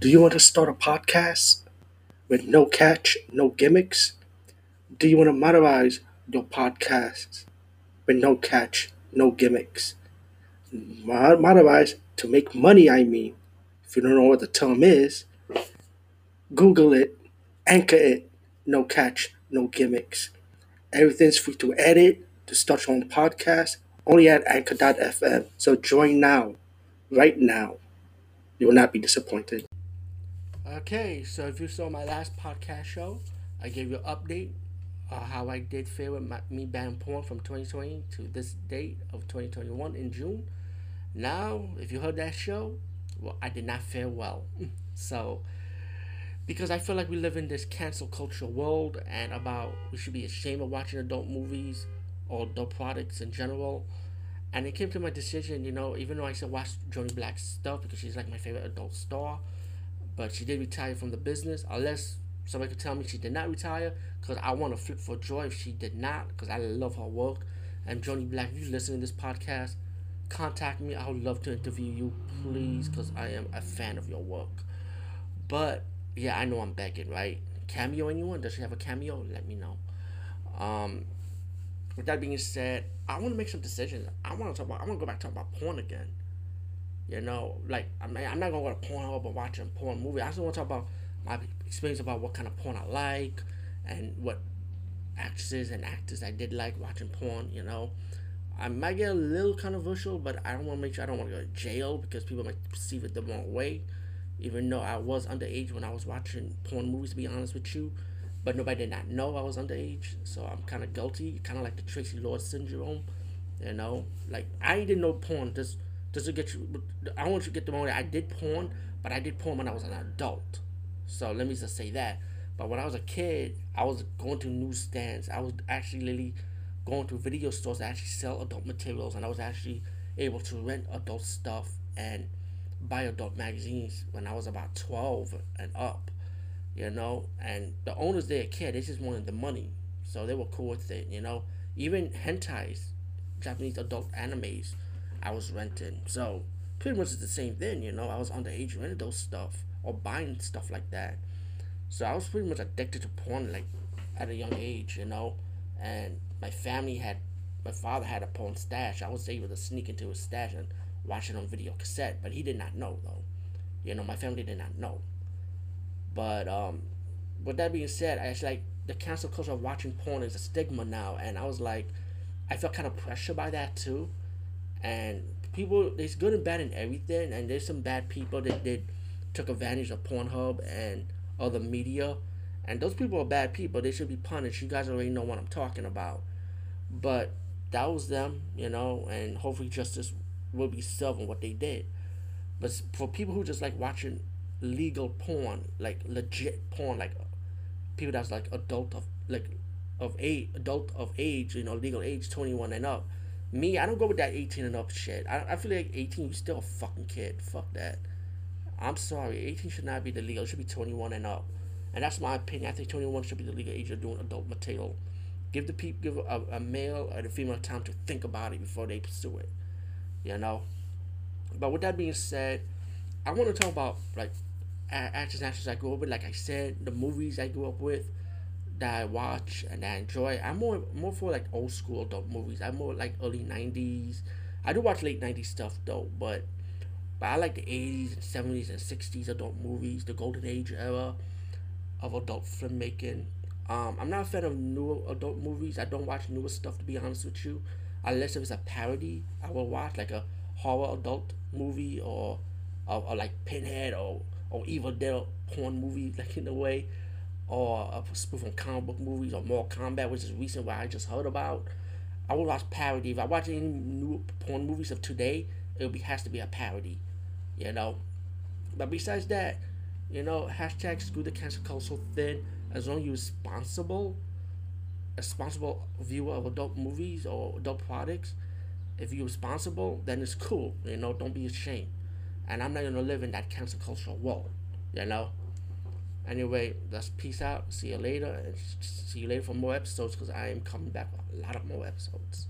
Do you want to start a podcast with no catch, no gimmicks? Do you want to monetize your podcast with no catch, no gimmicks? Mo- Monetize to make money, I mean. If you don't know what the term is, Google it, anchor it, no catch, no gimmicks. Everything's free to edit, to start your own podcast, only at anchor.fm. So join now, right now. You will not be disappointed. Okay, so if you saw my last podcast show, I gave you an update uh, how I did fare with my, me banning porn from 2020 to this date of 2021 in June. Now, if you heard that show, well, I did not fare well. so, because I feel like we live in this cancel culture world and about we should be ashamed of watching adult movies or adult products in general. And it came to my decision, you know, even though I said watch Johnny Black's stuff because she's like my favorite adult star, but she did retire from the business. Unless somebody could tell me she did not retire, because I want to flip for joy if she did not, because I love her work. And Johnny Black, if you listen to this podcast, contact me. I would love to interview you, please, because I am a fan of your work. But yeah, I know I'm begging, right? Cameo anyone? Does she have a cameo? Let me know. Um, with that being said, I want to make some decisions. I want to talk about. I want to go back to talk about porn again. You know, like I mean, I'm not gonna go to Pornhub and watch a porn movie. I just want to talk about my experience about what kind of porn I like and what actresses and actors I did like watching porn. You know, I might get a little controversial, but I don't want to make sure I don't want to go to jail because people might perceive it the wrong way. Even though I was underage when I was watching porn movies, to be honest with you, but nobody did not know I was underage, so I'm kind of guilty, kind of like the Tracy Lord syndrome. You know, like I didn't know porn. Just does it get you? I want you to get the moment I did porn, but I did porn when I was an adult. So let me just say that. But when I was a kid, I was going to newsstands. I was actually literally going to video stores that actually sell adult materials, and I was actually able to rent adult stuff and buy adult magazines when I was about twelve and up. You know, and the owners there cared. They just wanted the money, so they were cool with it. You know, even hentais, Japanese adult animes, I was renting. So pretty much it's the same thing. You know, I was underage renting those stuff or buying stuff like that. So I was pretty much addicted to porn like at a young age, you know. And my family had, my father had a porn stash. I was able to sneak into his stash and watch it on video cassette, but he did not know though. You know, my family did not know. But um, with that being said, I actually like the cancel culture of watching porn is a stigma now, and I was like, I felt kind of pressure by that too. And people, there's good and bad in everything, and there's some bad people that did took advantage of Pornhub and other media, and those people are bad people. They should be punished. You guys already know what I'm talking about. But that was them, you know, and hopefully justice will be served on what they did. But for people who just like watching legal porn, like legit porn, like people that's like adult of like of age, adult of age, you know, legal age, twenty one and up. Me, I don't go with that eighteen and up shit. I, I feel like eighteen, you still a fucking kid. Fuck that. I'm sorry, eighteen should not be the legal. It should be twenty one and up. And that's my opinion. I think twenty one should be the legal age of doing adult material. Give the people, give a, a male or a female time to think about it before they pursue it. You know. But with that being said, I want to talk about like actors and actors I grew up with. Like I said, the movies I grew up with that I watch and I enjoy. I'm more more for like old school adult movies. I'm more like early '90s. I do watch late '90s stuff though, but but I like the '80s and '70s and '60s adult movies, the golden age era of adult filmmaking. Um, I'm not a fan of new adult movies. I don't watch newer stuff to be honest with you, unless if it's a parody. I will watch like a horror adult movie or or, or like Pinhead or or Evil Dead porn movie, like in a way, or a spoof on comic book movies or Mortal Kombat, which is recent what I just heard about. I would watch parody. If I watch any new porn movies of today, it be has to be a parody, you know. But besides that, you know, hashtag screw the cancel culture thing. As long as you're responsible, a responsible viewer of adult movies or adult products, if you're responsible, then it's cool. You know, don't be ashamed. And I'm not gonna live in that cancel culture world. You know. Anyway, let's peace out. See you later, and see you later for more episodes because I am coming back with a lot of more episodes.